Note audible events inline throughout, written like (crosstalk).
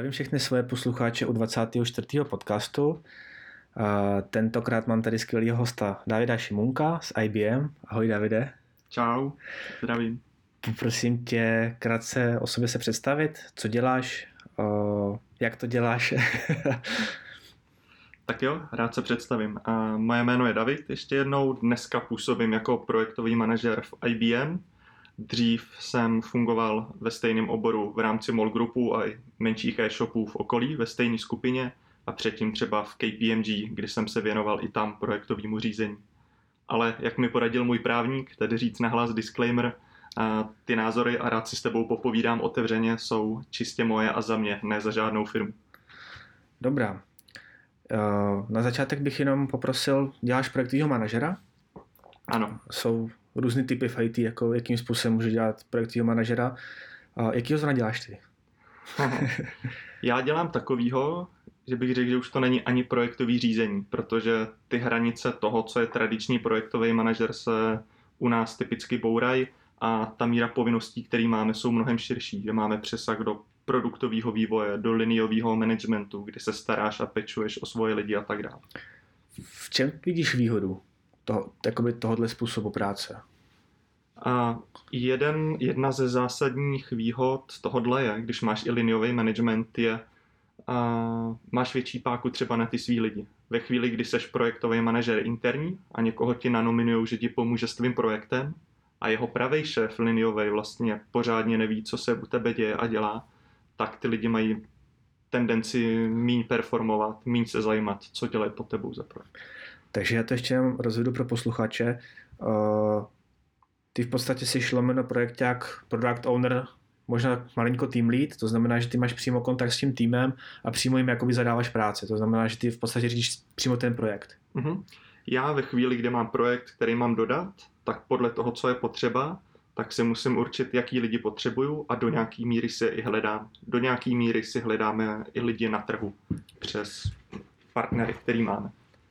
Zdravím všechny svoje posluchače u 24. podcastu. Tentokrát mám tady skvělého hosta Davida Šimunka z IBM. Ahoj Davide. Čau, zdravím. Poprosím tě krátce o sobě se představit, co děláš, jak to děláš. (laughs) tak jo, rád se představím. moje jméno je David, ještě jednou. Dneska působím jako projektový manažer v IBM Dřív jsem fungoval ve stejném oboru v rámci mall groupu a i menších e-shopů v okolí ve stejné skupině a předtím třeba v KPMG, kdy jsem se věnoval i tam projektovému řízení. Ale jak mi poradil můj právník, tedy říct nahlas disclaimer, a ty názory a rád si s tebou popovídám otevřeně, jsou čistě moje a za mě, ne za žádnou firmu. Dobrá. Na začátek bych jenom poprosil, děláš projektového manažera? Ano. Jsou různý typy v IT, jako jakým způsobem může dělat projektového manažera. A jakýho zrovna děláš ty? (laughs) Já dělám takovýho, že bych řekl, že už to není ani projektový řízení, protože ty hranice toho, co je tradiční projektový manažer, se u nás typicky bourají a ta míra povinností, které máme, jsou mnohem širší. Že máme přesah do produktového vývoje, do liniového managementu, kdy se staráš a pečuješ o svoje lidi a tak dále. V čem vidíš výhodu toho, tohohle způsobu práce? A jeden, jedna ze zásadních výhod tohohle je, když máš i liniový management, je a máš větší páku třeba na ty svý lidi. Ve chvíli, kdy seš projektový manažer interní a někoho ti nanominují, že ti pomůže s tvým projektem a jeho pravý šéf liniový vlastně pořádně neví, co se u tebe děje a dělá, tak ty lidi mají tendenci míň performovat, míň se zajímat, co dělají pod tebou za projekt. Takže já to ještě jenom rozvedu pro posluchače. Uh, ty v podstatě jsi lomeno projekták, product owner, možná malinko team lead, to znamená, že ty máš přímo kontakt s tím týmem a přímo jim jakoby zadáváš práci. To znamená, že ty v podstatě řídíš přímo ten projekt. Uh-huh. Já ve chvíli, kdy mám projekt, který mám dodat, tak podle toho, co je potřeba, tak si musím určit, jaký lidi potřebuju a do nějaký míry si je i hledám. Do nějaký míry si hledáme i lidi na trhu přes partnery, který máme.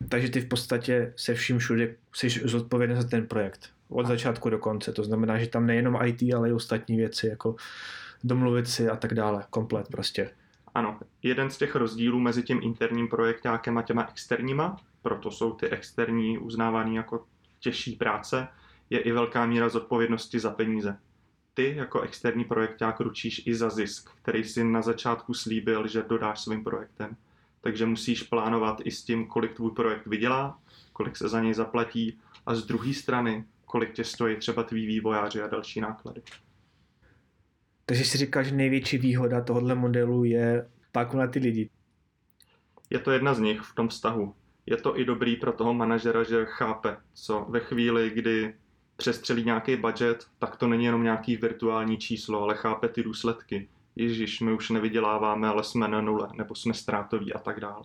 Takže ty v podstatě se vším všude jsi zodpovědný za ten projekt. Od začátku do konce. To znamená, že tam nejenom IT, ale i ostatní věci, jako domluvit si a tak dále. Komplet prostě. Ano, jeden z těch rozdílů mezi tím interním projektákem a těma externíma, proto jsou ty externí uznávaný jako těžší práce, je i velká míra zodpovědnosti za peníze. Ty jako externí projekták ručíš i za zisk, který si na začátku slíbil, že dodáš svým projektem takže musíš plánovat i s tím, kolik tvůj projekt vydělá, kolik se za něj zaplatí a z druhé strany, kolik tě stojí třeba tvý vývojáři a další náklady. Takže si říkáš, že největší výhoda tohohle modelu je pak na ty lidi. Je to jedna z nich v tom vztahu. Je to i dobrý pro toho manažera, že chápe, co ve chvíli, kdy přestřelí nějaký budget, tak to není jenom nějaký virtuální číslo, ale chápe ty důsledky Ježíš, my už nevyděláváme, ale jsme na nule, nebo jsme ztrátoví a tak dále.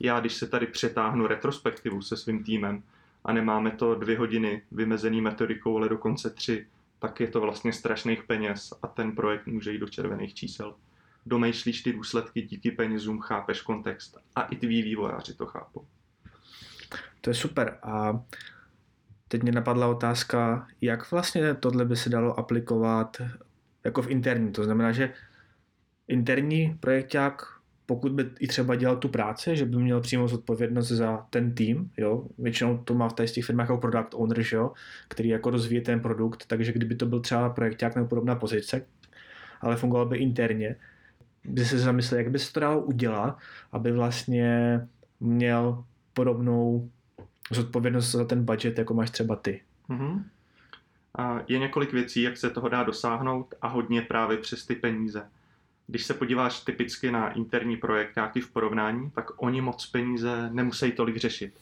Já, když se tady přetáhnu retrospektivu se svým týmem a nemáme to dvě hodiny vymezený metodikou, ale dokonce tři, tak je to vlastně strašných peněz a ten projekt může jít do červených čísel. Domýšlíš ty důsledky díky penězům, chápeš kontext a i tví vývojáři to chápou. To je super. A teď mě napadla otázka, jak vlastně tohle by se dalo aplikovat jako v interní. To znamená, že interní projekták, pokud by i třeba dělal tu práci, že by měl přímo zodpovědnost za ten tým, jo, většinou to má v těch firmách jako product owner, jo, který jako rozvíjí ten produkt, takže kdyby to byl třeba projekták nebo podobná pozice, ale fungoval by interně, by se zamyslel, jak by se to dalo udělat, aby vlastně měl podobnou zodpovědnost za ten budget, jako máš třeba ty. Mm-hmm. Je několik věcí, jak se toho dá dosáhnout a hodně právě přes ty peníze. Když se podíváš typicky na interní projekt nějaký v porovnání, tak oni moc peníze nemusí tolik řešit.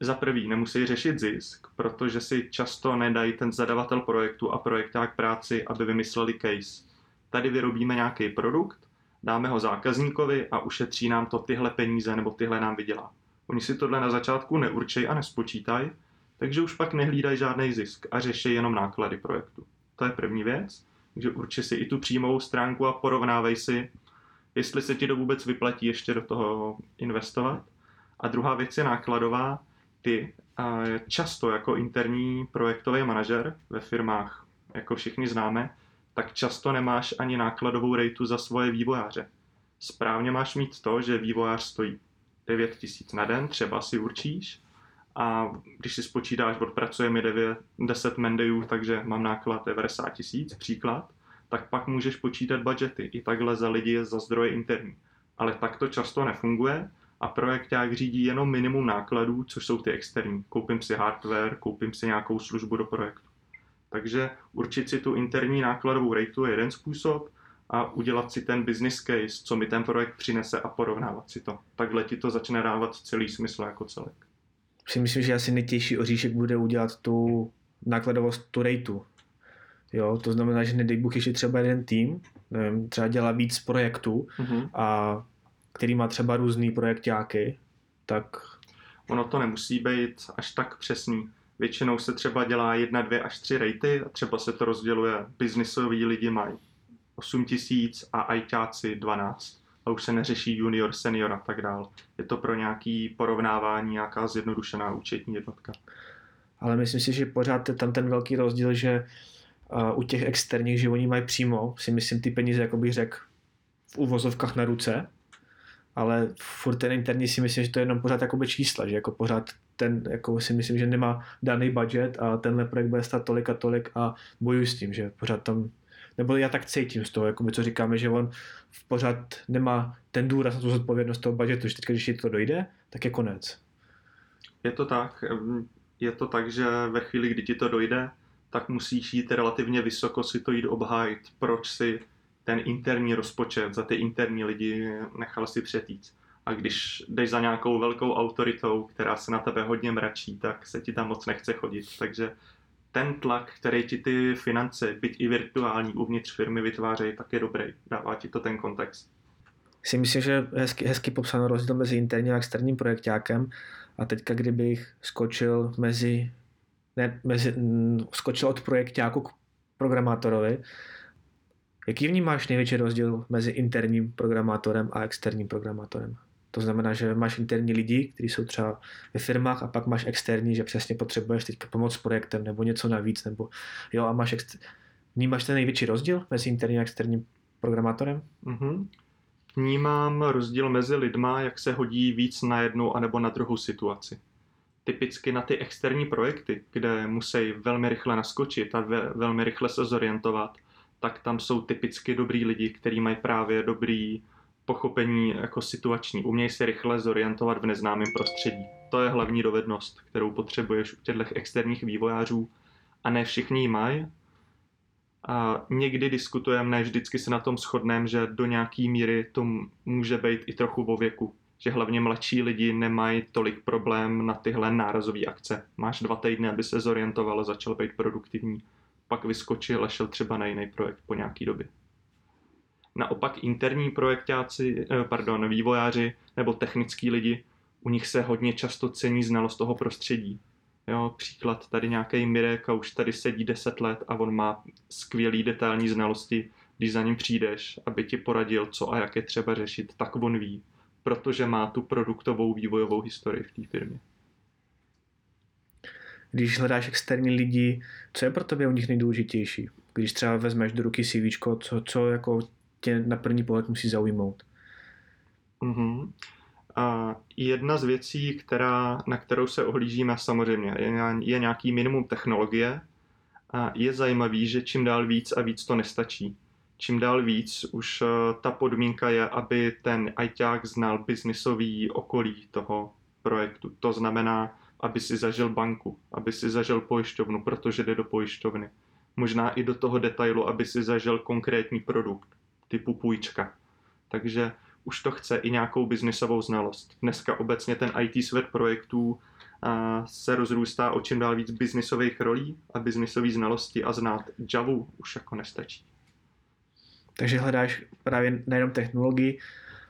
Za prvý nemusí řešit zisk, protože si často nedají ten zadavatel projektu a projekták práci, aby vymysleli case. Tady vyrobíme nějaký produkt, dáme ho zákazníkovi a ušetří nám to tyhle peníze nebo tyhle nám vydělá. Oni si tohle na začátku neurčejí a nespočítají, takže už pak nehlídají žádný zisk a řeší jenom náklady projektu. To je první věc. Takže urči si i tu příjmovou stránku a porovnávej si, jestli se ti to vůbec vyplatí ještě do toho investovat. A druhá věc je nákladová. Ty často jako interní projektový manažer ve firmách, jako všichni známe, tak často nemáš ani nákladovou rejtu za svoje vývojáře. Správně máš mít to, že vývojář stojí 9 tisíc na den, třeba si určíš, a když si spočítáš, odpracuje mi 9, 10 mendejů, takže mám náklad 90 tisíc, příklad, tak pak můžeš počítat budgety i takhle za lidi za zdroje interní. Ale tak to často nefunguje a projekták řídí jenom minimum nákladů, což jsou ty externí. Koupím si hardware, koupím si nějakou službu do projektu. Takže určit si tu interní nákladovou rateu je jeden způsob a udělat si ten business case, co mi ten projekt přinese a porovnávat si to. Takhle ti to začne dávat celý smysl jako celek. Si myslím, že asi nejtěžší oříšek bude udělat tu nákladovost, tu rateu. Jo, to znamená, že nedej Bůh ještě třeba jeden tým, nevím, třeba dělá víc projektů mm-hmm. a který má třeba různý projektáky, tak... Ono to nemusí být až tak přesný. Většinou se třeba dělá jedna, dvě až tři rejty a třeba se to rozděluje. Biznisoví lidi mají 8 tisíc a ajťáci 12 a už se neřeší junior, senior a tak dál. Je to pro nějaký porovnávání, nějaká zjednodušená účetní jednotka. Ale myslím si, že pořád je tam ten velký rozdíl, že u těch externích, že oni mají přímo, si myslím, ty peníze, jako bych řekl, v uvozovkách na ruce, ale furt ten interní si myslím, že to je jenom pořád jakoby čísla, že jako pořád ten, jako si myslím, že nemá daný budget a tenhle projekt bude stát tolik a tolik a bojuji s tím, že pořád tam, nebo já tak cítím z toho, jako my co říkáme, že on pořád nemá ten důraz na tu zodpovědnost toho budgetu, že teď, když to dojde, tak je konec. Je to tak, je to tak, že ve chvíli, kdy ti to dojde, tak musíš jít relativně vysoko si to jít obhájit, proč si ten interní rozpočet za ty interní lidi nechal si přetýct. A když jdeš za nějakou velkou autoritou, která se na tebe hodně mračí, tak se ti tam moc nechce chodit. Takže ten tlak, který ti ty finance, byť i virtuální, uvnitř firmy vytvářejí, tak je dobrý. Dává ti to ten kontext. Si myslím, že hezky, hezky popsáno rozdíl mezi interním a externím projektákem. A teďka, kdybych skočil mezi, ne, mezi skočil od projektáku k programátorovi, Jaký vnímáš největší rozdíl mezi interním programátorem a externím programátorem? To znamená, že máš interní lidi, kteří jsou třeba ve firmách a pak máš externí, že přesně potřebuješ teď pomoc s projektem nebo něco navíc, nebo jo a máš exter... Vnímáš ten největší rozdíl mezi interním a externím programátorem? Mm-hmm. Vnímám rozdíl mezi lidma, jak se hodí víc na jednu anebo na druhou situaci. Typicky na ty externí projekty, kde musí velmi rychle naskočit a ve, velmi rychle se zorientovat, tak tam jsou typicky dobrý lidi, kteří mají právě dobrý pochopení jako situační. Umějí se rychle zorientovat v neznámém prostředí. To je hlavní dovednost, kterou potřebuješ u těchto externích vývojářů a ne všichni ji mají. A někdy diskutujeme, ne vždycky se na tom shodneme, že do nějaký míry to může být i trochu vo věku. Že hlavně mladší lidi nemají tolik problém na tyhle nárazové akce. Máš dva týdny, aby se zorientoval a začal být produktivní pak vyskočil a šel třeba na jiný projekt po nějaký době. Naopak interní projektáci, eh, pardon, vývojáři nebo technický lidi, u nich se hodně často cení znalost toho prostředí. Jo, příklad tady nějaký Mirek a už tady sedí 10 let a on má skvělý detailní znalosti, když za ním přijdeš, aby ti poradil, co a jak je třeba řešit, tak on ví, protože má tu produktovou vývojovou historii v té firmě když hledáš externí lidi, co je pro tebe u nich nejdůležitější? Když třeba vezmeš do ruky CV, co, co jako tě na první pohled musí zaujmout? Mm-hmm. A jedna z věcí, která, na kterou se ohlížíme samozřejmě, je, je nějaký minimum technologie. A je zajímavý, že čím dál víc a víc to nestačí. Čím dál víc už uh, ta podmínka je, aby ten ajťák znal biznisový okolí toho projektu. To znamená, aby si zažil banku, aby si zažil pojišťovnu, protože jde do pojišťovny. Možná i do toho detailu, aby si zažil konkrétní produkt, typu půjčka. Takže už to chce i nějakou biznisovou znalost. Dneska obecně ten IT svět projektů se rozrůstá o čím dál víc biznisových rolí a biznisové znalosti a znát Javu už jako nestačí. Takže hledáš právě nejenom technologii,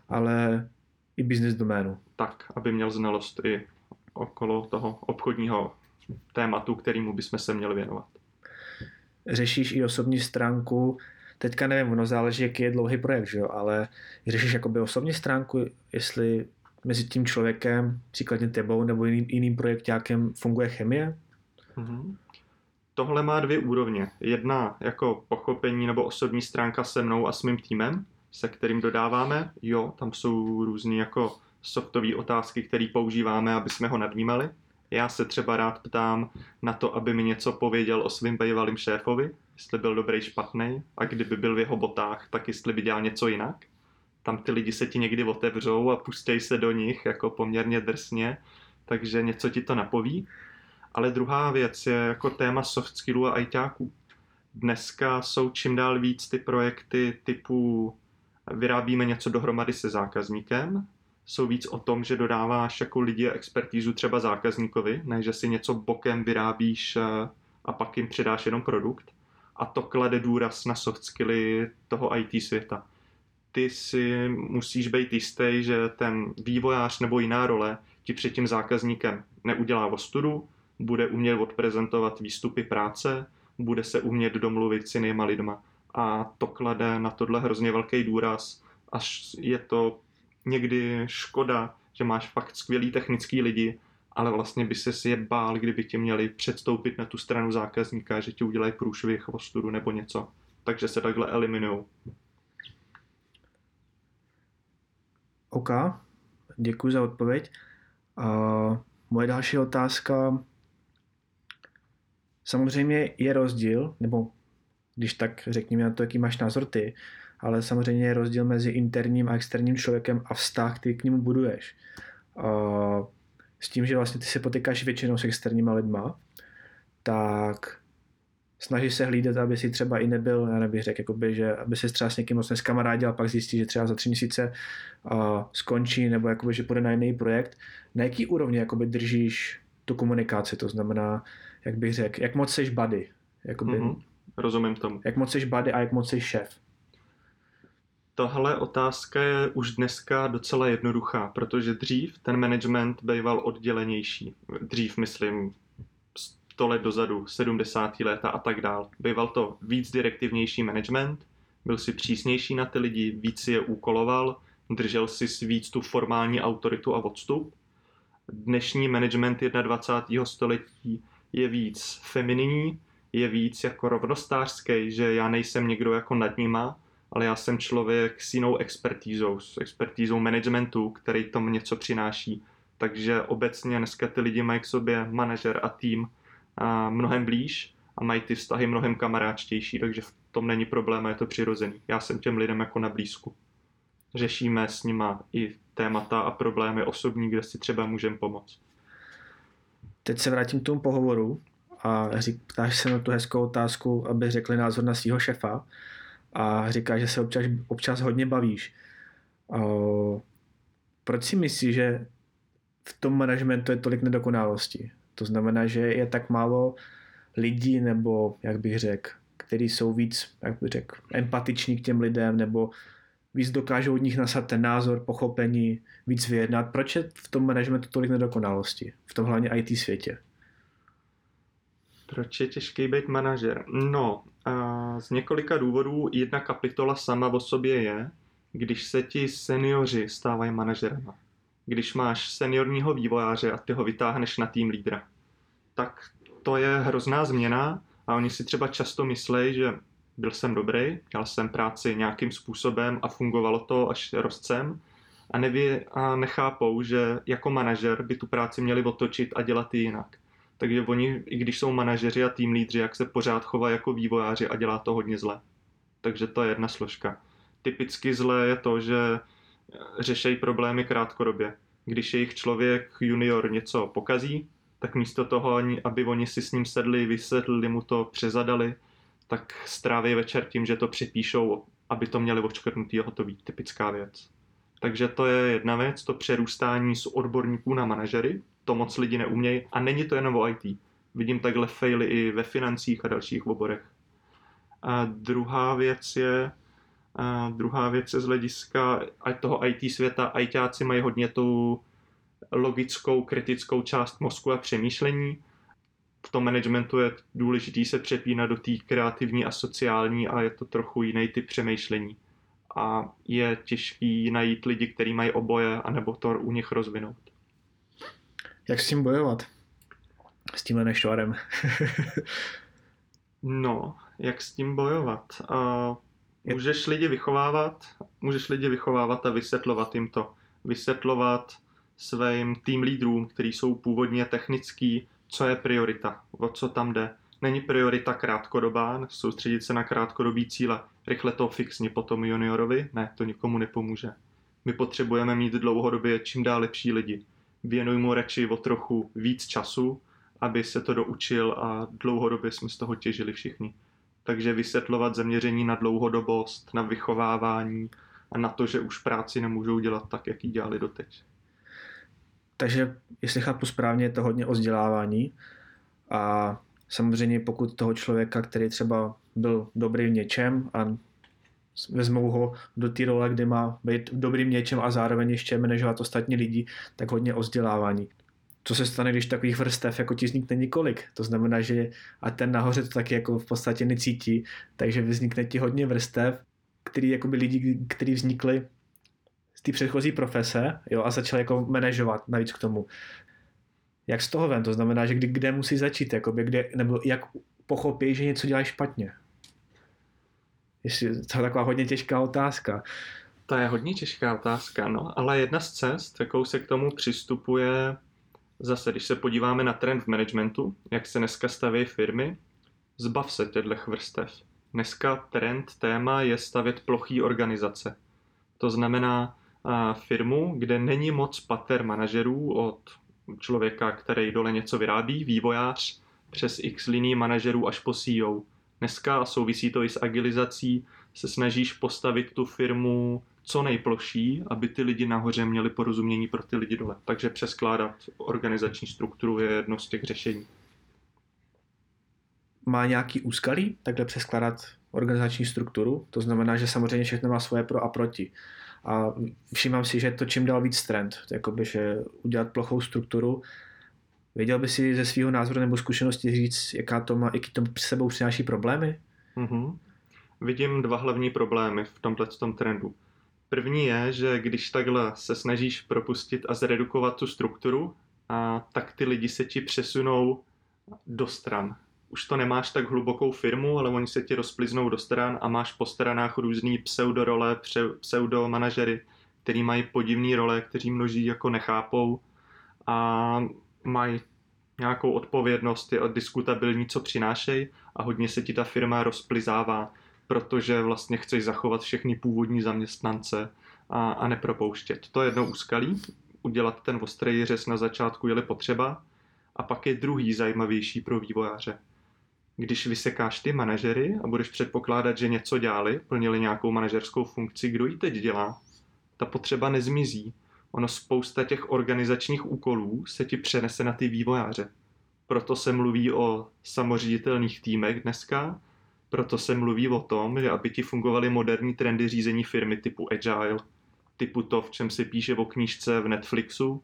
ale i business doménu. Tak, aby měl znalost i okolo toho obchodního tématu, kterýmu bychom se měli věnovat. Řešíš i osobní stránku, teďka nevím, ono záleží, jaký je dlouhý projekt, že jo? ale řešíš jakoby osobní stránku, jestli mezi tím člověkem, příkladně tebou nebo jiným, jiným projektákem funguje chemie? Mm-hmm. Tohle má dvě úrovně. Jedna jako pochopení nebo osobní stránka se mnou a s mým týmem, se kterým dodáváme. Jo, tam jsou různé jako softové otázky, které používáme, aby jsme ho nadnímali. Já se třeba rád ptám na to, aby mi něco pověděl o svým bývalým šéfovi, jestli byl dobrý, špatný, a kdyby byl v jeho botách, tak jestli by dělal něco jinak. Tam ty lidi se ti někdy otevřou a pustějí se do nich jako poměrně drsně, takže něco ti to napoví. Ale druhá věc je jako téma soft skillů a ITáků. Dneska jsou čím dál víc ty projekty typu vyrábíme něco dohromady se zákazníkem, jsou víc o tom, že dodáváš jako lidi a expertízu třeba zákazníkovi, ne že si něco bokem vyrábíš eh, a pak jim předáš jenom produkt. A to klade důraz na soft skilly toho IT světa. Ty si musíš být jistý, že ten vývojář nebo jiná role ti před tím zákazníkem neudělá ostudu, bude umět odprezentovat výstupy práce, bude se umět domluvit s jinýma lidma. A to klade na tohle hrozně velký důraz, až je to někdy škoda, že máš fakt skvělý technický lidi, ale vlastně by se si je bál, kdyby ti měli předstoupit na tu stranu zákazníka, že ti udělají průšvih, ostudu nebo něco. Takže se takhle eliminují. OK, děkuji za odpověď. Uh, moje další otázka. Samozřejmě je rozdíl, nebo když tak řekni mi na to, jaký máš názor ty, ale samozřejmě je rozdíl mezi interním a externím člověkem a vztah, který k němu buduješ. Uh, s tím, že vlastně ty se potykáš většinou s externíma lidma, tak snažíš se hlídat, aby si třeba i nebyl, já nebych řekl, jakoby, že aby se třeba s někým moc neskamarádil a pak zjistí, že třeba za tři měsíce uh, skončí nebo jakoby, že půjde na jiný projekt. Na jaký úrovni jakoby, držíš tu komunikaci, to znamená, jak bych řekl, jak moc seš buddy, jakoby, mm-hmm. Rozumím tomu. Jak moc seš buddy a jak moc seš šéf? Tohle otázka je už dneska docela jednoduchá, protože dřív ten management býval oddělenější. Dřív, myslím, 100 let dozadu, 70. léta a tak dál. Býval to víc direktivnější management, byl si přísnější na ty lidi, víc si je úkoloval, držel si víc tu formální autoritu a odstup. Dnešní management 21. století je víc femininní, je víc jako rovnostářský, že já nejsem někdo jako nad nima, ale já jsem člověk s jinou expertízou, s expertízou managementu, který tomu něco přináší. Takže obecně dneska ty lidi mají k sobě manažer a tým a mnohem blíž a mají ty vztahy mnohem kamaráčtější, takže v tom není problém a je to přirozený. Já jsem těm lidem jako na blízku. Řešíme s nima i témata a problémy osobní, kde si třeba můžeme pomoct. Teď se vrátím k tomu pohovoru a ptáš se na tu hezkou otázku, aby řekli názor na svého šefa a říká, že se občas, občas hodně bavíš. Uh, proč si myslíš, že v tom managementu je tolik nedokonalosti? To znamená, že je tak málo lidí, nebo jak bych řekl, kteří jsou víc, jak bych řekl, empatiční k těm lidem, nebo víc dokážou od nich nasat ten názor, pochopení, víc vyjednat. Proč je v tom managementu tolik nedokonalosti? V tom hlavně IT světě. Proč je těžký být manažer? No, z několika důvodů jedna kapitola sama o sobě je, když se ti seniori stávají manažerama. Když máš seniorního vývojáře a ty ho vytáhneš na tým lídra, tak to je hrozná změna a oni si třeba často myslejí, že byl jsem dobrý, dělal jsem práci nějakým způsobem a fungovalo to až rozcem a, neví, a nechápou, že jako manažer by tu práci měli otočit a dělat ji jinak. Takže oni, i když jsou manažeři a tým lídři, jak se pořád chová jako vývojáři a dělá to hodně zle. Takže to je jedna složka. Typicky zlé je to, že řešejí problémy krátkodobě. Když jejich člověk junior něco pokazí, tak místo toho, aby oni si s ním sedli, vysvětlili mu to, přezadali, tak stráví večer tím, že to připíšou, aby to měli odškrtnutý hotový. Typická věc. Takže to je jedna věc, to přerůstání z odborníků na manažery, to moc lidi neumějí a není to jenom o IT. Vidím takhle faily i ve financích a dalších oborech. A druhá věc je, a druhá věc je z hlediska toho IT světa. ITáci mají hodně tu logickou, kritickou část mozku a přemýšlení. V tom managementu je důležitý se přepínat do té kreativní a sociální a je to trochu jiný typ přemýšlení. A je těžký najít lidi, kteří mají oboje, anebo to u nich rozvinout. Jak s tím bojovat? S tímhle nešvarem. (laughs) no, jak s tím bojovat? Uh, Můžeš lidi vychovávat, můžeš lidi vychovávat a vysvětlovat jim to. Vysvětlovat svým tým lídrům, kteří jsou původně technický, co je priorita, o co tam jde. Není priorita krátkodobá, soustředit se na krátkodobý cíle, rychle to fixni potom juniorovi, ne, to nikomu nepomůže. My potřebujeme mít dlouhodobě čím dál lepší lidi. Věnuj mu radši o trochu víc času, aby se to doučil a dlouhodobě jsme z toho těžili všichni. Takže vysvětlovat zaměření na dlouhodobost, na vychovávání a na to, že už práci nemůžou dělat tak, jak ji dělali doteď. Takže, jestli chápu správně, je to hodně o vzdělávání a samozřejmě pokud toho člověka, který třeba byl dobrý v něčem a vezmou ho do té role, kdy má být dobrým něčem a zároveň ještě manažovat ostatní lidi, tak hodně o vzdělávání. Co se stane, když takových vrstev jako ti vznikne několik? To znamená, že a ten nahoře to taky jako v podstatě necítí, takže vznikne ti hodně vrstev, který jako by lidi, kteří vznikli z té předchozí profese jo, a začal jako manažovat navíc k tomu. Jak z toho ven? To znamená, že kdy, kde musí začít, jakoby, kde, nebo jak pochopí, že něco dělají špatně. Jestli, to je taková hodně těžká otázka. To je hodně těžká otázka, no, ale jedna z cest, jakou se k tomu přistupuje, zase, když se podíváme na trend v managementu, jak se dneska staví firmy, zbav se těchto vrstev. Dneska trend, téma je stavět plochý organizace. To znamená a, firmu, kde není moc pater manažerů od člověka, který dole něco vyrábí, vývojář, přes x liní manažerů až po CEO dneska, souvisí to i s agilizací, se snažíš postavit tu firmu co nejploší, aby ty lidi nahoře měli porozumění pro ty lidi dole. Takže přeskládat organizační strukturu je jedno z těch řešení. Má nějaký úskalí takhle přeskládat organizační strukturu? To znamená, že samozřejmě všechno má svoje pro a proti. A všímám si, že to čím dál víc trend, jakoby, že udělat plochou strukturu Věděl by si ze svého názoru nebo zkušenosti říct, jaká to má, jaký to sebou přináší problémy? Mm-hmm. Vidím dva hlavní problémy v tomhle tom trendu. První je, že když takhle se snažíš propustit a zredukovat tu strukturu, a tak ty lidi se ti přesunou do stran. Už to nemáš tak hlubokou firmu, ale oni se ti rozpliznou do stran a máš po stranách různý pseudorole, pseudomanažery, který mají podivné role, kteří množí jako nechápou a mají nějakou odpovědnost, je diskutabilní, co přinášejí a hodně se ti ta firma rozplizává, protože vlastně chceš zachovat všechny původní zaměstnance a, a nepropouštět. To je jedno úskalí, udělat ten ostrý řez na začátku je potřeba a pak je druhý zajímavější pro vývojáře. Když vysekáš ty manažery a budeš předpokládat, že něco dělali, plnili nějakou manažerskou funkci, kdo ji teď dělá, ta potřeba nezmizí, ono spousta těch organizačních úkolů se ti přenese na ty vývojáře. Proto se mluví o samoředitelných týmech dneska, proto se mluví o tom, že aby ti fungovaly moderní trendy řízení firmy typu Agile, typu to, v čem se píše o knížce v Netflixu,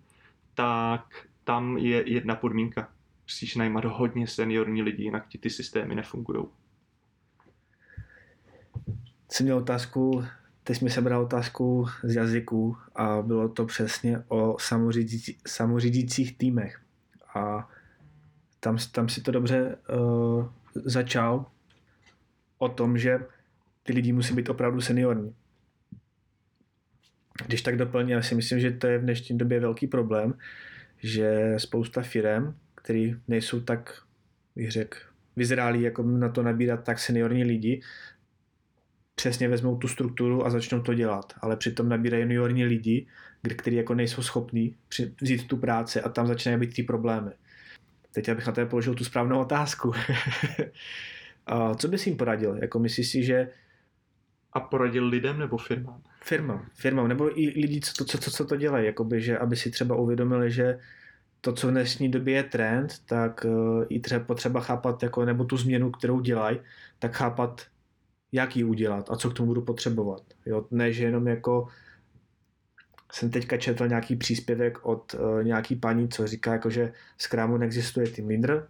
tak tam je jedna podmínka. Musíš najmat hodně seniorní lidi, jinak ti ty systémy nefungují. Jsem měl otázku Teď jsme sebrali otázku z jazyků a bylo to přesně o samořídící, samořídících týmech. A tam, tam si to dobře uh, začal o tom, že ty lidi musí být opravdu seniorní. Když tak doplně, já si myslím, že to je v dnešní době velký problém, že spousta firm, které nejsou tak, bych řekl, vyzrálí jako na to nabírat tak seniorní lidi, přesně vezmou tu strukturu a začnou to dělat, ale přitom nabírají juniorní lidi, kteří jako nejsou schopní vzít tu práci a tam začínají být ty problémy. Teď abych na tebe položil tu správnou otázku. (laughs) a co bys jim poradil? Jako myslíš si, že a poradil lidem nebo firmám? Firmám, firmám, nebo i lidi, co to, co, co, co to dělají, jakoby, že aby si třeba uvědomili, že to, co v dnešní době je trend, tak uh, i třeba potřeba chápat, jako, nebo tu změnu, kterou dělají, tak chápat jak ji udělat a co k tomu budu potřebovat. Jo? Ne, že jenom jako jsem teďka četl nějaký příspěvek od uh, nějaký paní, co říká, jako, že z krámu neexistuje tým leader,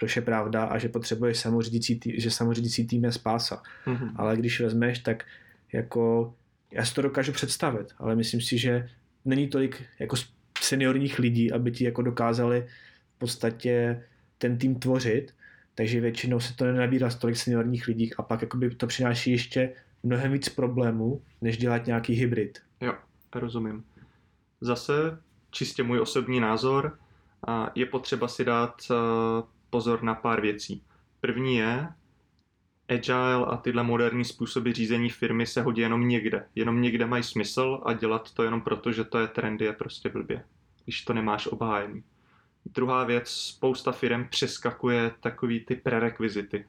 což je pravda, a že potřebuješ samořídící tým, že samořídící tým je spása. Mm-hmm. Ale když vezmeš, tak jako já si to dokážu představit, ale myslím si, že není tolik jako seniorních lidí, aby ti jako dokázali v podstatě ten tým tvořit takže většinou se to nenabírá z tolik seniorních lidí a pak jakoby to přináší ještě mnohem víc problémů, než dělat nějaký hybrid. Jo, rozumím. Zase čistě můj osobní názor, je potřeba si dát eh, pozor na pár věcí. První je, agile a tyhle moderní způsoby řízení firmy se hodí jenom někde. Jenom někde mají smysl a dělat to jenom proto, že to je trendy, je prostě blbě, když to nemáš obhájený. Druhá věc, spousta firm přeskakuje takový ty prerekvizity,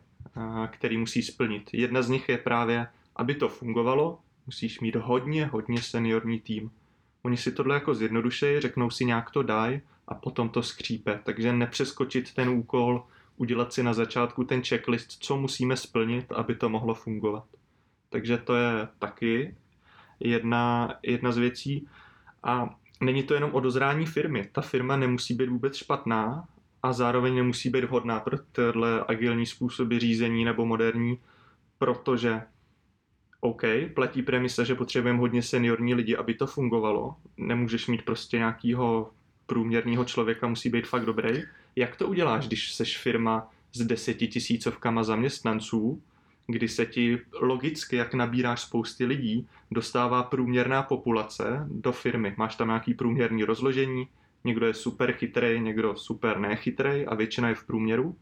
který musí splnit. Jedna z nich je právě, aby to fungovalo, musíš mít hodně, hodně seniorní tým. Oni si tohle jako zjednodušejí, řeknou si nějak to daj a potom to skřípe. Takže nepřeskočit ten úkol, udělat si na začátku ten checklist, co musíme splnit, aby to mohlo fungovat. Takže to je taky jedna, jedna z věcí. A není to jenom o dozrání firmy. Ta firma nemusí být vůbec špatná a zároveň nemusí být vhodná pro tyhle agilní způsoby řízení nebo moderní, protože OK, platí premise, že potřebujeme hodně seniorní lidi, aby to fungovalo. Nemůžeš mít prostě nějakýho průměrného člověka, musí být fakt dobrý. Jak to uděláš, když seš firma s desetitisícovkama zaměstnanců, kdy se ti logicky, jak nabíráš spousty lidí, dostává průměrná populace do firmy. Máš tam nějaký průměrný rozložení, někdo je super chytrý, někdo super nechytrý a většina je v průměru,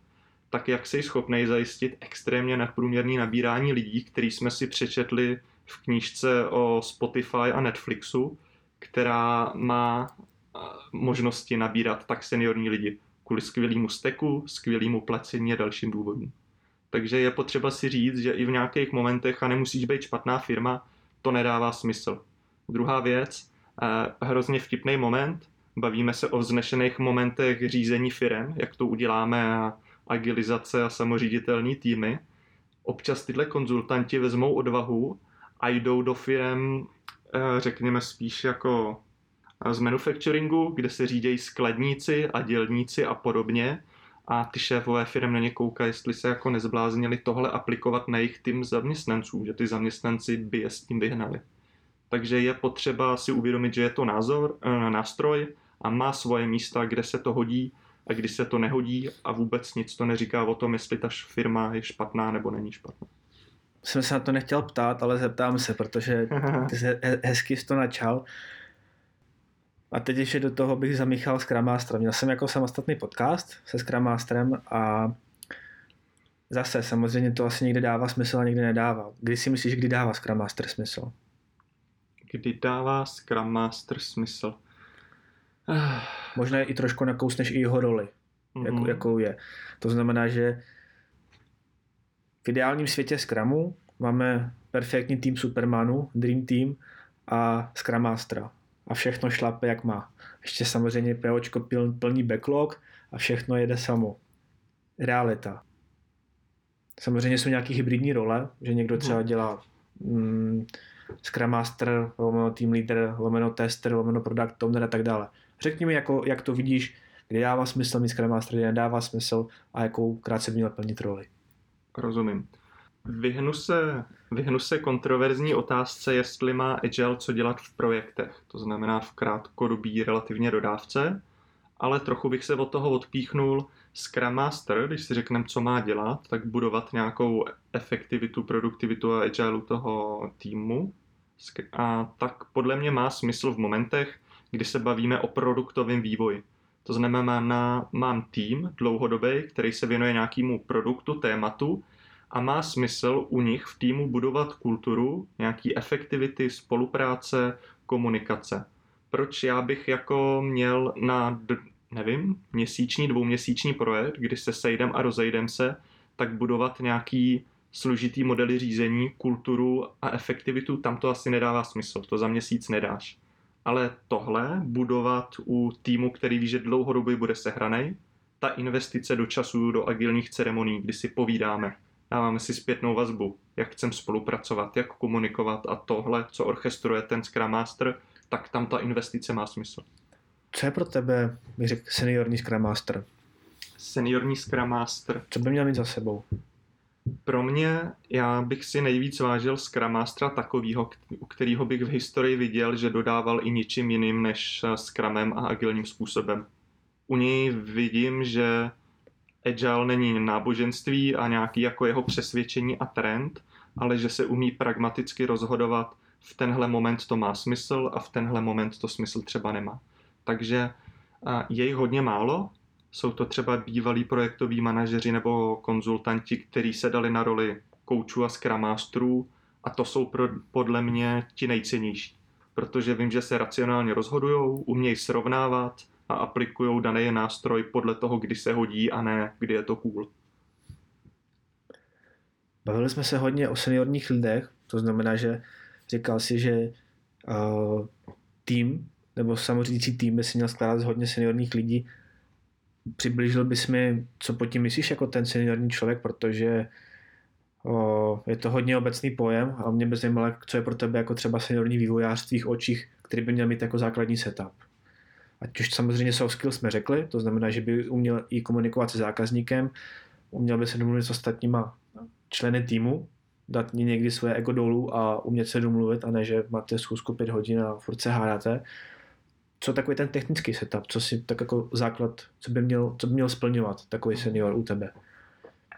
tak jak jsi schopný zajistit extrémně nadprůměrný nabírání lidí, který jsme si přečetli v knížce o Spotify a Netflixu, která má možnosti nabírat tak seniorní lidi kvůli skvělému steku, skvělému placení a dalším důvodům. Takže je potřeba si říct, že i v nějakých momentech, a nemusíš být špatná firma, to nedává smysl. Druhá věc, eh, hrozně vtipný moment, bavíme se o vznešených momentech řízení firem, jak to uděláme a agilizace a samoříditelní týmy. Občas tyhle konzultanti vezmou odvahu a jdou do firem, eh, řekněme spíš jako z manufacturingu, kde se řídějí skladníci a dělníci a podobně a ty šéfové firm na ně koukají, jestli se jako nezbláznili tohle aplikovat na jejich tým zaměstnanců, že ty zaměstnanci by je s tím vyhnali. Takže je potřeba si uvědomit, že je to názor, e, nástroj a má svoje místa, kde se to hodí a kdy se to nehodí a vůbec nic to neříká o tom, jestli ta firma je špatná nebo není špatná. Jsem se na to nechtěl ptát, ale zeptám se, protože (laughs) ty se hezky jsi to načal. A teď ještě do toho bych zamíchal Scrum Master. Měl jsem jako samostatný podcast se Scrum Masterem a zase samozřejmě to asi někde dává smysl a někde nedává. Kdy si myslíš, kdy dává Scrum Master smysl? Kdy dává Scrum Master smysl? (sighs) Možná i trošku nakousneš i jeho roli, mm-hmm. jakou, jakou je. To znamená, že v ideálním světě Scrumu máme perfektní tým Supermanu, Dream Team a Scrum Mastera a všechno šlape jak má. Ještě samozřejmě POčko plní backlog a všechno jede samo. Realita. Samozřejmě jsou nějaký hybridní role, že někdo hmm. třeba dělá mm, Scrum Master, lomeno Team Leader, lomeno Tester, lomeno Product Owner a tak dále. Řekni mi, jako, jak to vidíš, kde dává smysl mít Scrum Master, kde nedává smysl a jakou krátce by měl plnit roli. Rozumím. Vyhnu se, vyhnu se kontroverzní otázce, jestli má Agile co dělat v projektech, to znamená v krátkodobí relativně dodávce, ale trochu bych se od toho odpíchnul. Scrum Master, když si řekneme, co má dělat, tak budovat nějakou efektivitu, produktivitu a agile toho týmu. A tak podle mě má smysl v momentech, kdy se bavíme o produktovém vývoji. To znamená, na, mám tým dlouhodobý, který se věnuje nějakému produktu, tématu a má smysl u nich v týmu budovat kulturu, nějaký efektivity, spolupráce, komunikace. Proč já bych jako měl na, nevím, měsíční, dvouměsíční projekt, kdy se sejdem a rozejdem se, tak budovat nějaký složitý modely řízení, kulturu a efektivitu, tam to asi nedává smysl, to za měsíc nedáš. Ale tohle budovat u týmu, který ví, že dlouhodobě bude sehranej, ta investice do času, do agilních ceremonií, kdy si povídáme, dáváme si zpětnou vazbu, jak chcem spolupracovat, jak komunikovat a tohle, co orchestruje ten Scrum Master, tak tam ta investice má smysl. Co je pro tebe, bych řekl, seniorní Scrum Master? Seniorní Scrum Master. Co by měl mít za sebou? Pro mě, já bych si nejvíc vážil Scrum Mastera takového, u kterého bych v historii viděl, že dodával i ničím jiným než Scrumem a agilním způsobem. U něj vidím, že agile není náboženství a nějaký jako jeho přesvědčení a trend, ale že se umí pragmaticky rozhodovat, v tenhle moment to má smysl a v tenhle moment to smysl třeba nemá. Takže je jich hodně málo, jsou to třeba bývalí projektoví manažeři nebo konzultanti, kteří se dali na roli koučů a scrum masterů a to jsou pro, podle mě ti nejcennější. Protože vím, že se racionálně rozhodují, umějí srovnávat a aplikují daný nástroj podle toho, kdy se hodí a ne, kdy je to cool. Bavili jsme se hodně o seniorních lidech, to znamená, že říkal si, že uh, tým nebo samořídící tým by si měl skládat z hodně seniorních lidí. Přiblížil bys mi, co po tím myslíš jako ten seniorní člověk, protože o, je to hodně obecný pojem a mě by zajímalo, co je pro tebe jako třeba seniorní vývojář v tvých očích, který by měl mít jako základní setup. Ať už samozřejmě soft skills jsme řekli, to znamená, že by uměl i komunikovat se zákazníkem, uměl by se domluvit s ostatníma členy týmu, dát někdy svoje ego dolů a umět se domluvit a ne, že máte schůzku pět hodin a furt se hádáte co takový ten technický setup, co si tak jako základ, co by měl, co by měl splňovat takový senior u tebe?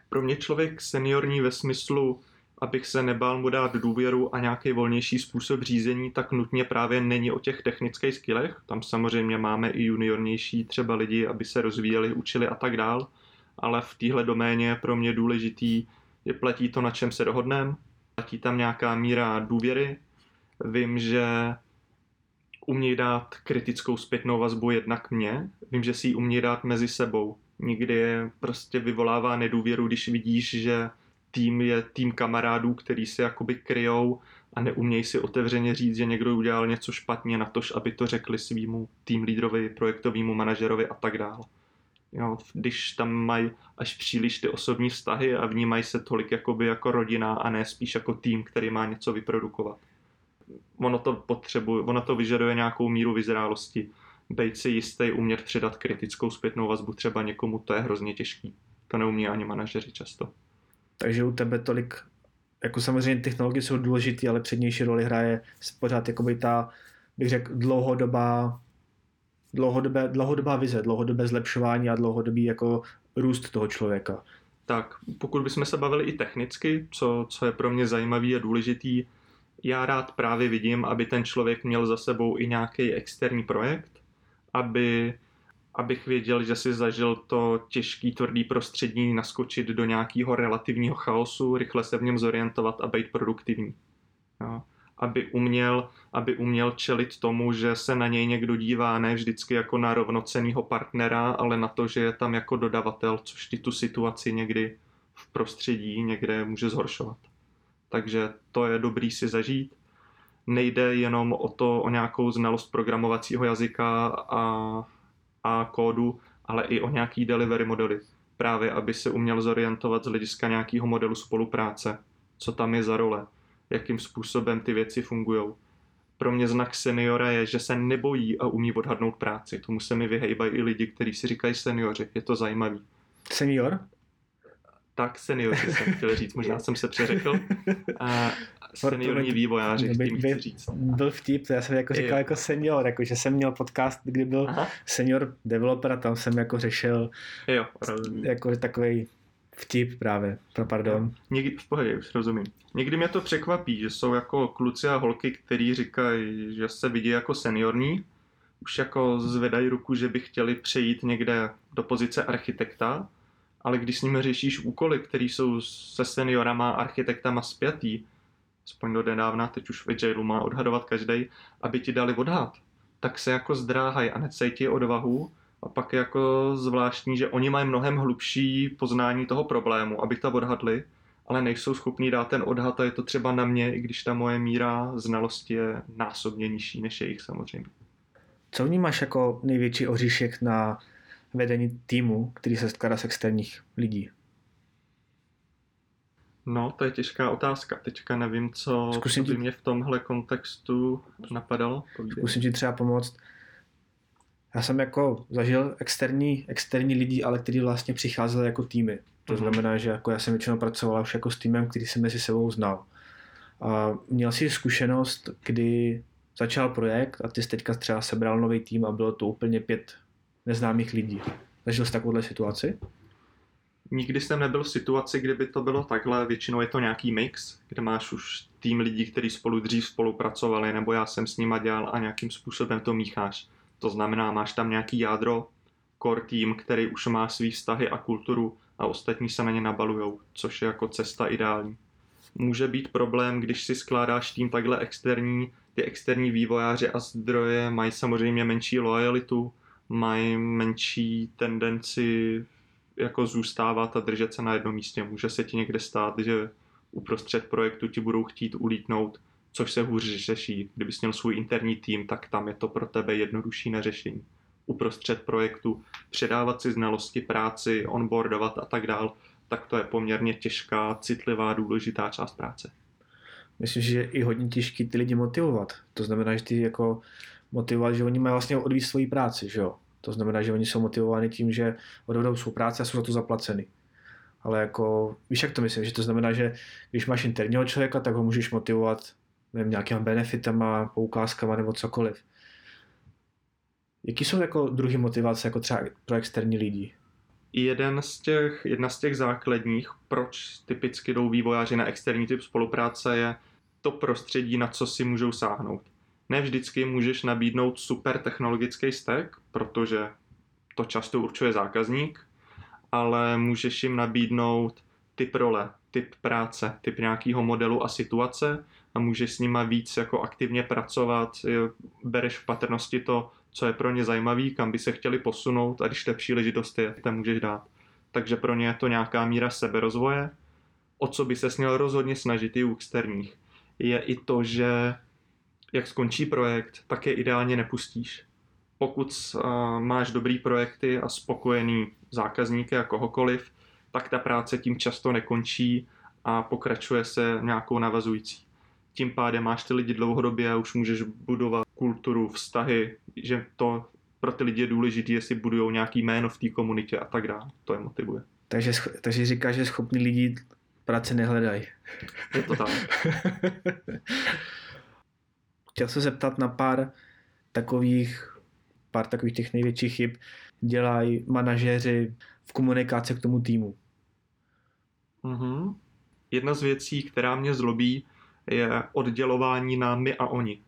Pro mě člověk seniorní ve smyslu, abych se nebál mu dát důvěru a nějaký volnější způsob řízení, tak nutně právě není o těch technických skillech. Tam samozřejmě máme i juniornější třeba lidi, aby se rozvíjeli, učili a tak dál. Ale v téhle doméně pro mě důležitý je platí to, na čem se dohodneme. Platí tam nějaká míra důvěry. Vím, že umějí dát kritickou zpětnou vazbu jednak mě, vím, že si ji umějí dát mezi sebou. Nikdy prostě vyvolává nedůvěru, když vidíš, že tým je tým kamarádů, který se jakoby kryjou a neumějí si otevřeně říct, že někdo udělal něco špatně na to, aby to řekli svýmu tým lídrovi, projektovému manažerovi a tak dále. Jo, když tam mají až příliš ty osobní vztahy a vnímají se tolik jakoby jako rodina a ne spíš jako tým, který má něco vyprodukovat ono to potřebuje, ono to vyžaduje nějakou míru vyzrálosti. Bejt si jistý, umět předat kritickou zpětnou vazbu třeba někomu, to je hrozně těžký. To neumí ani manažeři často. Takže u tebe tolik, jako samozřejmě technologie jsou důležité, ale přednější roli hraje pořád jakoby ta, bych řekl, dlouhodobá, dlouhodobé, dlouhodobá vize, dlouhodobé zlepšování a dlouhodobý jako růst toho člověka. Tak, pokud bychom se bavili i technicky, co, co je pro mě zajímavý a důležitý, já rád právě vidím, aby ten člověk měl za sebou i nějaký externí projekt, aby, abych věděl, že si zažil to těžký, tvrdý prostředí, naskočit do nějakého relativního chaosu, rychle se v něm zorientovat a být produktivní. Jo. Aby uměl, aby uměl čelit tomu, že se na něj někdo dívá ne vždycky jako na rovnocenýho partnera, ale na to, že je tam jako dodavatel, což ti tu situaci někdy v prostředí někde může zhoršovat takže to je dobrý si zažít. Nejde jenom o to, o nějakou znalost programovacího jazyka a, a kódu, ale i o nějaký delivery modely. Právě, aby se uměl zorientovat z hlediska nějakého modelu spolupráce. Co tam je za role, jakým způsobem ty věci fungují. Pro mě znak seniora je, že se nebojí a umí odhadnout práci. Tomu se mi vyhejbají i lidi, kteří si říkají seniori. Je to zajímavý. Senior? tak seniori jsem chtěl říct, možná jsem se přeřekl. (laughs) A seniorní vývojáři, by, tím chci říct. Byl vtip, to já jsem jako říkal jo. jako senior, jako že jsem měl podcast, kdy byl Aha. senior developer a tam jsem jako řešil jo, jako takový vtip právě, no, pardon. Někdy, v pohodě, už rozumím. Někdy mě to překvapí, že jsou jako kluci a holky, kteří říkají, že se vidí jako seniorní, už jako zvedají ruku, že by chtěli přejít někde do pozice architekta, ale když s nimi řešíš úkoly, které jsou se seniorama, architektama spjatý, aspoň do nedávna, teď už v Agile má odhadovat každý, aby ti dali odhad, tak se jako zdráhají a necejtí odvahu a pak je jako zvláštní, že oni mají mnohem hlubší poznání toho problému, aby to odhadli, ale nejsou schopní dát ten odhad a je to třeba na mě, i když ta moje míra znalosti je násobně nižší než jejich samozřejmě. Co vnímáš jako největší oříšek na vedení týmu, který se skládá z externích lidí? No, to je těžká otázka. Teďka nevím, co, Zkusím co by ti... mě v tomhle kontextu napadalo. Povídej. Zkusím ti třeba pomoct. Já jsem jako zažil externí, externí lidi, ale kteří vlastně přicházeli jako týmy. To mm-hmm. znamená, že jako já jsem většinou pracoval už jako s týmem, který jsem mezi sebou znal. A měl si zkušenost, kdy začal projekt a ty jsi teďka třeba sebral nový tým a bylo to úplně pět neznámých lidí. Zažil jsi takovouhle situaci? Nikdy jsem nebyl v situaci, kdyby to bylo takhle, většinou je to nějaký mix, kde máš už tým lidí, kteří spolu dřív spolupracovali, nebo já jsem s nima dělal a nějakým způsobem to mícháš. To znamená, máš tam nějaký jádro, core tým, který už má svý vztahy a kulturu a ostatní se na ně nabalujou, což je jako cesta ideální. Může být problém, když si skládáš tým takhle externí, ty externí vývojáři a zdroje mají samozřejmě menší lojalitu, mají menší tendenci jako zůstávat a držet se na jednom místě. Může se ti někde stát, že uprostřed projektu ti budou chtít ulítnout, což se hůř řeší. Kdybys měl svůj interní tým, tak tam je to pro tebe jednodušší na řešení. Uprostřed projektu předávat si znalosti, práci, onboardovat a tak dál, tak to je poměrně těžká, citlivá, důležitá část práce. Myslím, že je i hodně těžký ty lidi motivovat. To znamená, že ty jako motivovat, že oni mají vlastně odvíjet svoji práci, že jo? To znamená, že oni jsou motivováni tím, že odvedou svou práci a jsou za to zaplaceni. Ale jako, víš, jak to myslím, že to znamená, že když máš interního člověka, tak ho můžeš motivovat nevím, nějakýma benefitama, poukázkama nebo cokoliv. Jaký jsou jako druhý motivace jako třeba pro externí lidi? Jeden z těch, jedna z těch základních, proč typicky jdou vývojáři na externí typ spolupráce, je to prostředí, na co si můžou sáhnout. Ne vždycky můžeš nabídnout super technologický stack, protože to často určuje zákazník, ale můžeš jim nabídnout typ role, typ práce, typ nějakého modelu a situace a můžeš s nima víc jako aktivně pracovat, bereš v patrnosti to, co je pro ně zajímavý, kam by se chtěli posunout a když je příležitost, je tam můžeš dát. Takže pro ně je to nějaká míra seberozvoje. O co by se měl rozhodně snažit i u externích, je i to, že jak skončí projekt, tak je ideálně nepustíš. Pokud uh, máš dobrý projekty a spokojený zákazníky a kohokoliv, tak ta práce tím často nekončí a pokračuje se nějakou navazující. Tím pádem máš ty lidi dlouhodobě a už můžeš budovat kulturu, vztahy, že to pro ty lidi je důležité, jestli budují nějaký jméno v té komunitě a tak dále. To je motivuje. Takže, takže říkáš, že schopní lidi práce nehledají. Je to tak. (laughs) Chtěl se zeptat na pár takových, pár takových těch největších chyb dělají manažéři v komunikaci k tomu týmu. Mm-hmm. Jedna z věcí, která mě zlobí, je oddělování na my a oni.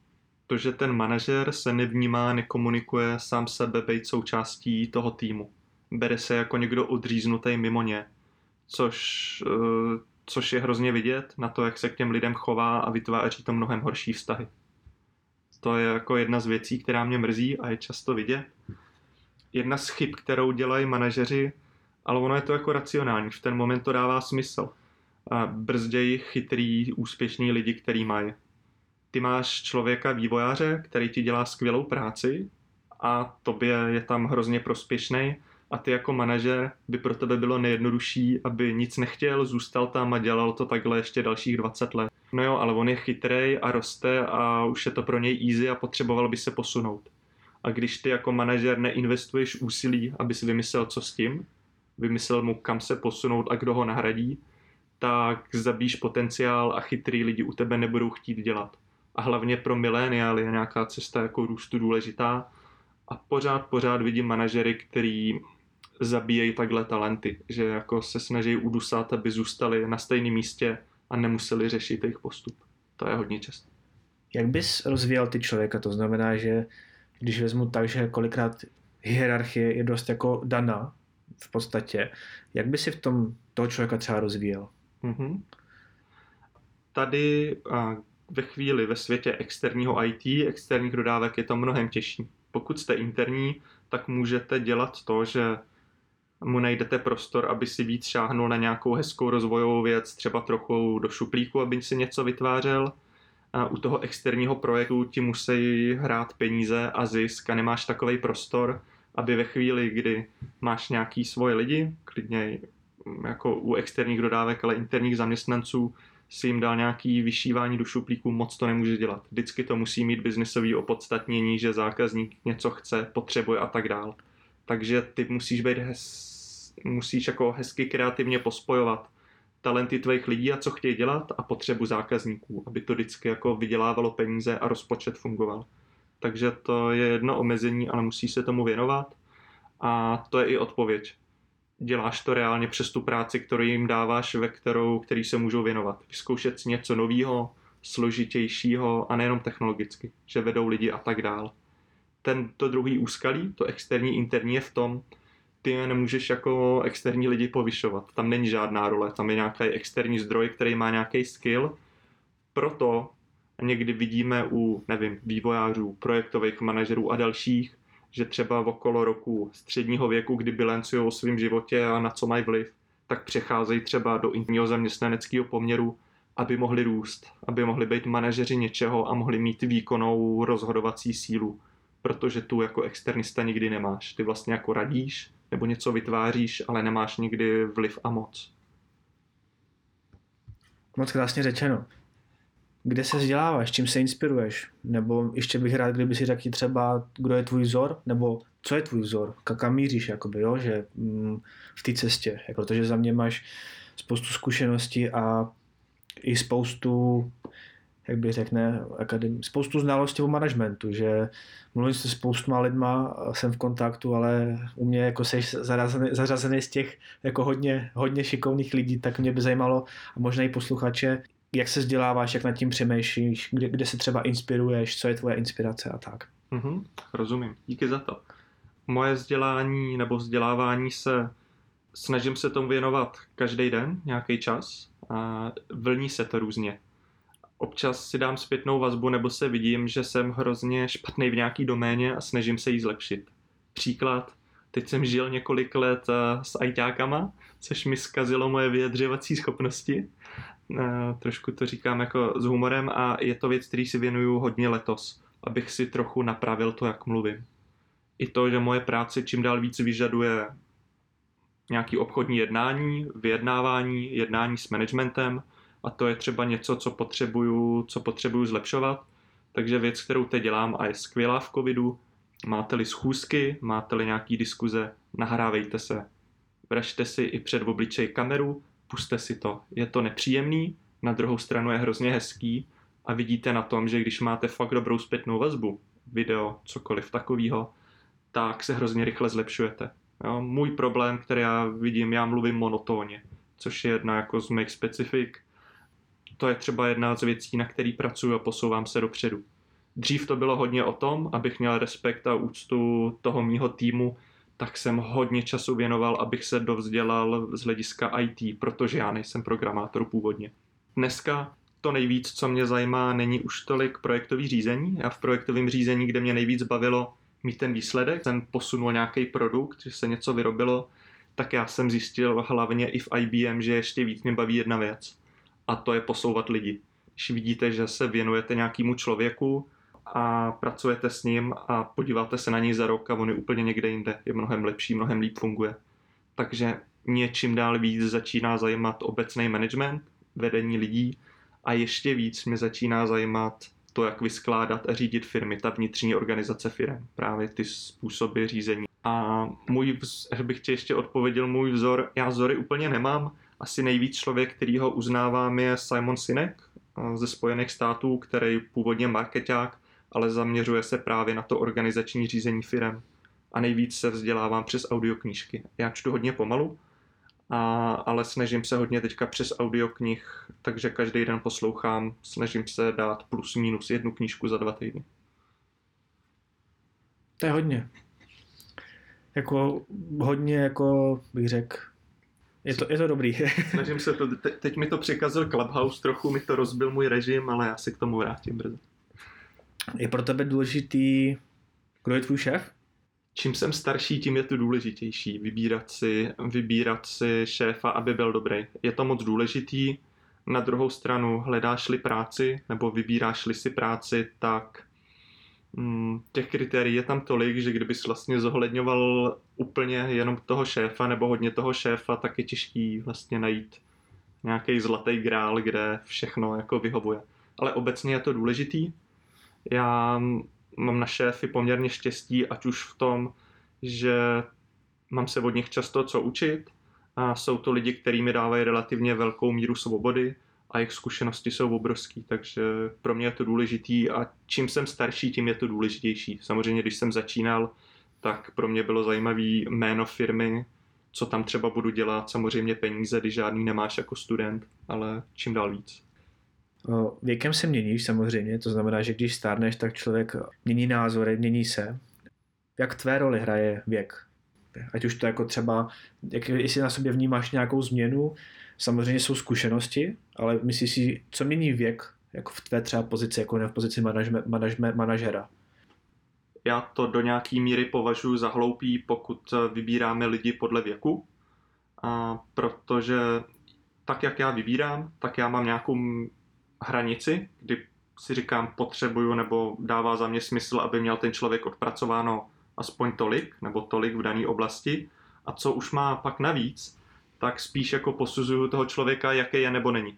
To, že ten manažer se nevnímá, nekomunikuje sám sebe být součástí toho týmu. Bere se jako někdo odříznutý mimo ně, což, eh, což je hrozně vidět na to, jak se k těm lidem chová a vytváří to mnohem horší vztahy. To je jako jedna z věcí, která mě mrzí a je často vidět. Jedna z chyb, kterou dělají manažeři, ale ono je to jako racionální, v ten moment to dává smysl. Brzději chytrý, úspěšní lidi, který mají. Ty máš člověka vývojáře, který ti dělá skvělou práci a tobě je tam hrozně prospěšný a ty jako manažer by pro tebe bylo nejjednodušší, aby nic nechtěl, zůstal tam a dělal to takhle ještě dalších 20 let. No jo, ale on je chytrej a roste a už je to pro něj easy a potřeboval by se posunout. A když ty jako manažer neinvestuješ úsilí, aby si vymyslel, co s tím, vymyslel mu, kam se posunout a kdo ho nahradí, tak zabíš potenciál a chytrý lidi u tebe nebudou chtít dělat. A hlavně pro miléniály je nějaká cesta jako růstu důležitá. A pořád, pořád vidím manažery, který zabíjejí takhle talenty, že jako se snaží udusat, aby zůstali na stejném místě a nemuseli řešit jejich postup. To je hodně často. Jak bys rozvíjel ty člověka? To znamená, že když vezmu tak, že kolikrát hierarchie je dost jako daná v podstatě, jak by si v tom toho člověka třeba rozvíjel? Mm-hmm. Tady a, ve chvíli ve světě externího IT, externích dodávek je to mnohem těžší. Pokud jste interní, tak můžete dělat to, že mu najdete prostor, aby si víc šáhnul na nějakou hezkou rozvojovou věc, třeba trochu do šuplíku, aby si něco vytvářel. A u toho externího projektu ti musí hrát peníze a zisk a nemáš takový prostor, aby ve chvíli, kdy máš nějaký svoje lidi, klidně jako u externích dodávek, ale interních zaměstnanců, si jim dal nějaký vyšívání do šuplíku, moc to nemůže dělat. Vždycky to musí mít biznisový opodstatnění, že zákazník něco chce, potřebuje a tak dál. Takže ty musíš být hez, musíš jako hezky kreativně pospojovat talenty tvých lidí a co chtějí dělat a potřebu zákazníků, aby to vždycky jako vydělávalo peníze a rozpočet fungoval. Takže to je jedno omezení, ale musí se tomu věnovat a to je i odpověď. děláš to reálně přes tu práci, kterou jim dáváš, ve kterou, který se můžou věnovat. Vyzkoušet něco nového, složitějšího a nejenom technologicky, že vedou lidi a tak dál. Ten, to druhý úskalí, to externí, interní je v tom, ty nemůžeš jako externí lidi povyšovat. Tam není žádná role, tam je nějaký externí zdroj, který má nějaký skill. Proto někdy vidíme u, nevím, vývojářů, projektových manažerů a dalších, že třeba v okolo roku středního věku, kdy bilancují o svém životě a na co mají vliv, tak přecházejí třeba do interního zaměstnaneckého poměru, aby mohli růst, aby mohli být manažeři něčeho a mohli mít výkonnou rozhodovací sílu, protože tu jako externista nikdy nemáš. Ty vlastně jako radíš nebo něco vytváříš, ale nemáš nikdy vliv a moc. Moc krásně řečeno. Kde se vzděláváš, čím se inspiruješ, nebo ještě bych rád, kdyby si řekl třeba, kdo je tvůj vzor, nebo co je tvůj vzor, kam míříš, jakoby, jo, že mm, v té cestě, protože za mě máš spoustu zkušeností a i spoustu, jak bych řekne, akadem, spoustu znalostí o managementu, že mluvím se spoustuma lidma, jsem v kontaktu, ale u mě jako seš zařazený, zařazený z těch jako hodně, hodně šikovných lidí, tak mě by zajímalo a možná i posluchače, jak se vzděláváš, jak nad tím přemýšlíš, kde, kde se třeba inspiruješ, co je tvoje inspirace a tak. Mm-hmm, rozumím, díky za to. Moje vzdělání nebo vzdělávání se snažím se tomu věnovat každý den, nějaký čas a vlní se to různě. Občas si dám zpětnou vazbu nebo se vidím, že jsem hrozně špatný v nějaký doméně a snažím se jí zlepšit. Příklad, teď jsem žil několik let eh, s ajťákama, což mi zkazilo moje vyjadřovací schopnosti Eh, trošku to říkám jako s humorem a je to věc, který si věnuju hodně letos, abych si trochu napravil to, jak mluvím. I to, že moje práce čím dál víc vyžaduje nějaký obchodní jednání, vyjednávání, jednání s managementem a to je třeba něco, co potřebuju, co potřebuju zlepšovat. Takže věc, kterou teď dělám a je skvělá v covidu, máte-li schůzky, máte-li nějaký diskuze, nahrávejte se. Vražte si i před obličej kameru, puste si to. Je to nepříjemný, na druhou stranu je hrozně hezký a vidíte na tom, že když máte fakt dobrou zpětnou vazbu, video, cokoliv takového, tak se hrozně rychle zlepšujete. Jo? Můj problém, který já vidím, já mluvím monotónně, což je jedna jako z mých specifik. To je třeba jedna z věcí, na který pracuji a posouvám se dopředu. Dřív to bylo hodně o tom, abych měl respekt a úctu toho mýho týmu, tak jsem hodně času věnoval, abych se dovzdělal z hlediska IT, protože já nejsem programátor původně. Dneska to nejvíc, co mě zajímá, není už tolik projektový řízení. Já v projektovém řízení, kde mě nejvíc bavilo mít ten výsledek, jsem posunul nějaký produkt, že se něco vyrobilo, tak já jsem zjistil hlavně i v IBM, že ještě víc mě baví jedna věc. A to je posouvat lidi. Když vidíte, že se věnujete nějakému člověku, a pracujete s ním a podíváte se na něj za rok a on je úplně někde jinde, je mnohem lepší, mnohem líp funguje. Takže mě čím dál víc začíná zajímat obecný management, vedení lidí a ještě víc mě začíná zajímat to, jak vyskládat a řídit firmy, ta vnitřní organizace firm, právě ty způsoby řízení. A můj, bych ti ještě odpověděl, můj vzor, já vzory úplně nemám, asi nejvíc člověk, který ho uznávám, je Simon Sinek ze Spojených států, který původně marketák, ale zaměřuje se právě na to organizační řízení firem. A nejvíc se vzdělávám přes audioknížky. Já čtu hodně pomalu, a, ale snažím se hodně teďka přes audioknih, takže každý den poslouchám, snažím se dát plus minus jednu knížku za dva týdny. To je hodně. Jako hodně, jako bych řekl, je to, je to dobrý. (laughs) Snažím se to, te, teď mi to překazil Clubhouse, trochu mi to rozbil můj režim, ale já se k tomu vrátím brzy. Je pro tebe důležitý, kdo je tvůj šéf? Čím jsem starší, tím je to důležitější. Vybírat si, vybírat si šéfa, aby byl dobrý. Je to moc důležitý. Na druhou stranu, hledáš-li práci nebo vybíráš-li si práci, tak těch kritérií je tam tolik, že kdybys vlastně zohledňoval úplně jenom toho šéfa nebo hodně toho šéfa, tak je těžký vlastně najít nějaký zlatý grál, kde všechno jako vyhovuje. Ale obecně je to důležitý já mám na šéfy poměrně štěstí, ať už v tom, že mám se od nich často co učit a jsou to lidi, kteří mi dávají relativně velkou míru svobody a jejich zkušenosti jsou obrovský, takže pro mě je to důležitý a čím jsem starší, tím je to důležitější. Samozřejmě, když jsem začínal, tak pro mě bylo zajímavé jméno firmy, co tam třeba budu dělat, samozřejmě peníze, když žádný nemáš jako student, ale čím dál víc. Věkem se měníš samozřejmě, to znamená, že když stárneš, tak člověk mění názory, mění se. Jak tvé roli hraje věk? Ať už to jako třeba, jak, jestli na sobě vnímáš nějakou změnu, samozřejmě jsou zkušenosti, ale myslíš si, co mění věk jako v tvé třeba pozici, jako ne v pozici manažme, manažme, manažera? Já to do nějaký míry považuji za hloupý, pokud vybíráme lidi podle věku, a protože tak, jak já vybírám, tak já mám nějakou hranici, kdy si říkám, potřebuju nebo dává za mě smysl, aby měl ten člověk odpracováno aspoň tolik nebo tolik v dané oblasti a co už má pak navíc, tak spíš jako posuzuju toho člověka, jaký je nebo není.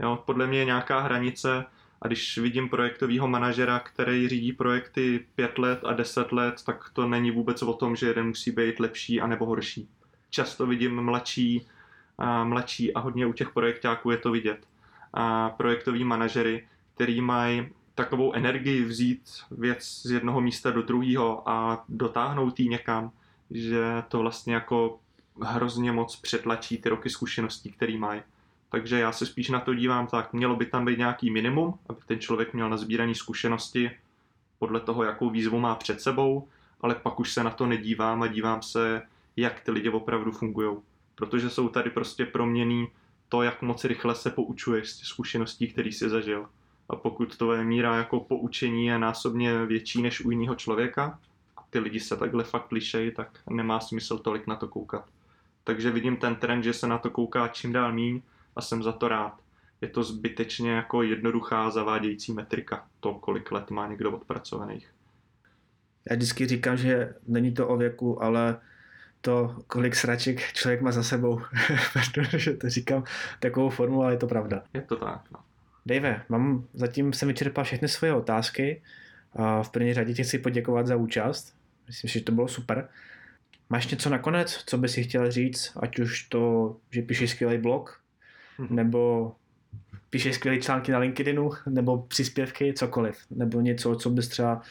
Jo, podle mě je nějaká hranice a když vidím projektového manažera, který řídí projekty 5 let a 10 let, tak to není vůbec o tom, že jeden musí být lepší a nebo horší. Často vidím mladší, a mladší a hodně u těch projektáků je to vidět a projektoví manažery, který mají takovou energii vzít věc z jednoho místa do druhého a dotáhnout ji někam, že to vlastně jako hrozně moc přetlačí ty roky zkušeností, který mají. Takže já se spíš na to dívám tak, mělo by tam být nějaký minimum, aby ten člověk měl nazbírané zkušenosti podle toho, jakou výzvu má před sebou, ale pak už se na to nedívám a dívám se, jak ty lidi opravdu fungují. Protože jsou tady prostě proměný to, jak moc rychle se poučuješ z zkušeností, který jsi zažil. A pokud tvoje míra jako poučení je násobně větší než u jiného člověka, a ty lidi se takhle fakt lišejí, tak nemá smysl tolik na to koukat. Takže vidím ten trend, že se na to kouká čím dál míň a jsem za to rád. Je to zbytečně jako jednoduchá zavádějící metrika, to, kolik let má někdo odpracovaných. Já vždycky říkám, že není to o věku, ale to, kolik sraček člověk má za sebou. (laughs) protože to říkám takovou formu, ale je to pravda. Je to tak, no. Dave, mám, zatím jsem vyčerpal všechny svoje otázky. A v první řadě ti chci poděkovat za účast. Myslím, že to bylo super. Máš něco nakonec, co bys si chtěl říct, ať už to, že píšeš skvělý blog, mm-hmm. nebo píšeš skvělé články na LinkedInu, nebo příspěvky, cokoliv, nebo něco, co bys třeba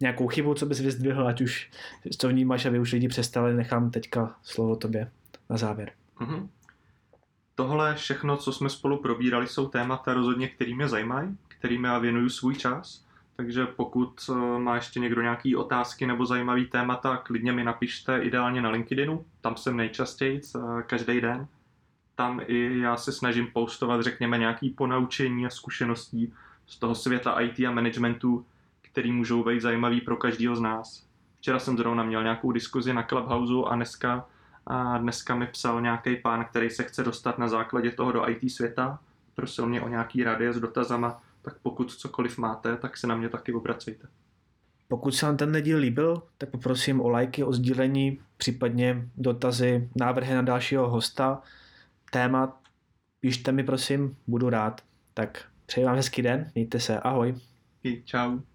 nějakou chybu, co bys vyzdvihl, ať už co vnímáš, aby už lidi přestali, nechám teďka slovo tobě na závěr. Mm-hmm. Tohle všechno, co jsme spolu probírali, jsou témata rozhodně, který mě zajímají, kterým já věnuju svůj čas. Takže pokud eh, má ještě někdo nějaké otázky nebo zajímavý témata, klidně mi napište ideálně na LinkedInu, tam jsem nejčastěji, eh, každý den. Tam i já se snažím postovat, řekněme, nějaké ponaučení a zkušeností z toho světa IT a managementu, který můžou být zajímavý pro každého z nás. Včera jsem zrovna měl nějakou diskuzi na Clubhouse a dneska, a dneska mi psal nějaký pán, který se chce dostat na základě toho do IT světa. Prosil mě o nějaký rady s dotazama, tak pokud cokoliv máte, tak se na mě taky obracejte. Pokud se vám ten díl líbil, tak poprosím o lajky, o sdílení, případně dotazy, návrhy na dalšího hosta, téma, píšte mi prosím, budu rád. Tak přeji vám hezký den, mějte se, ahoj. I čau.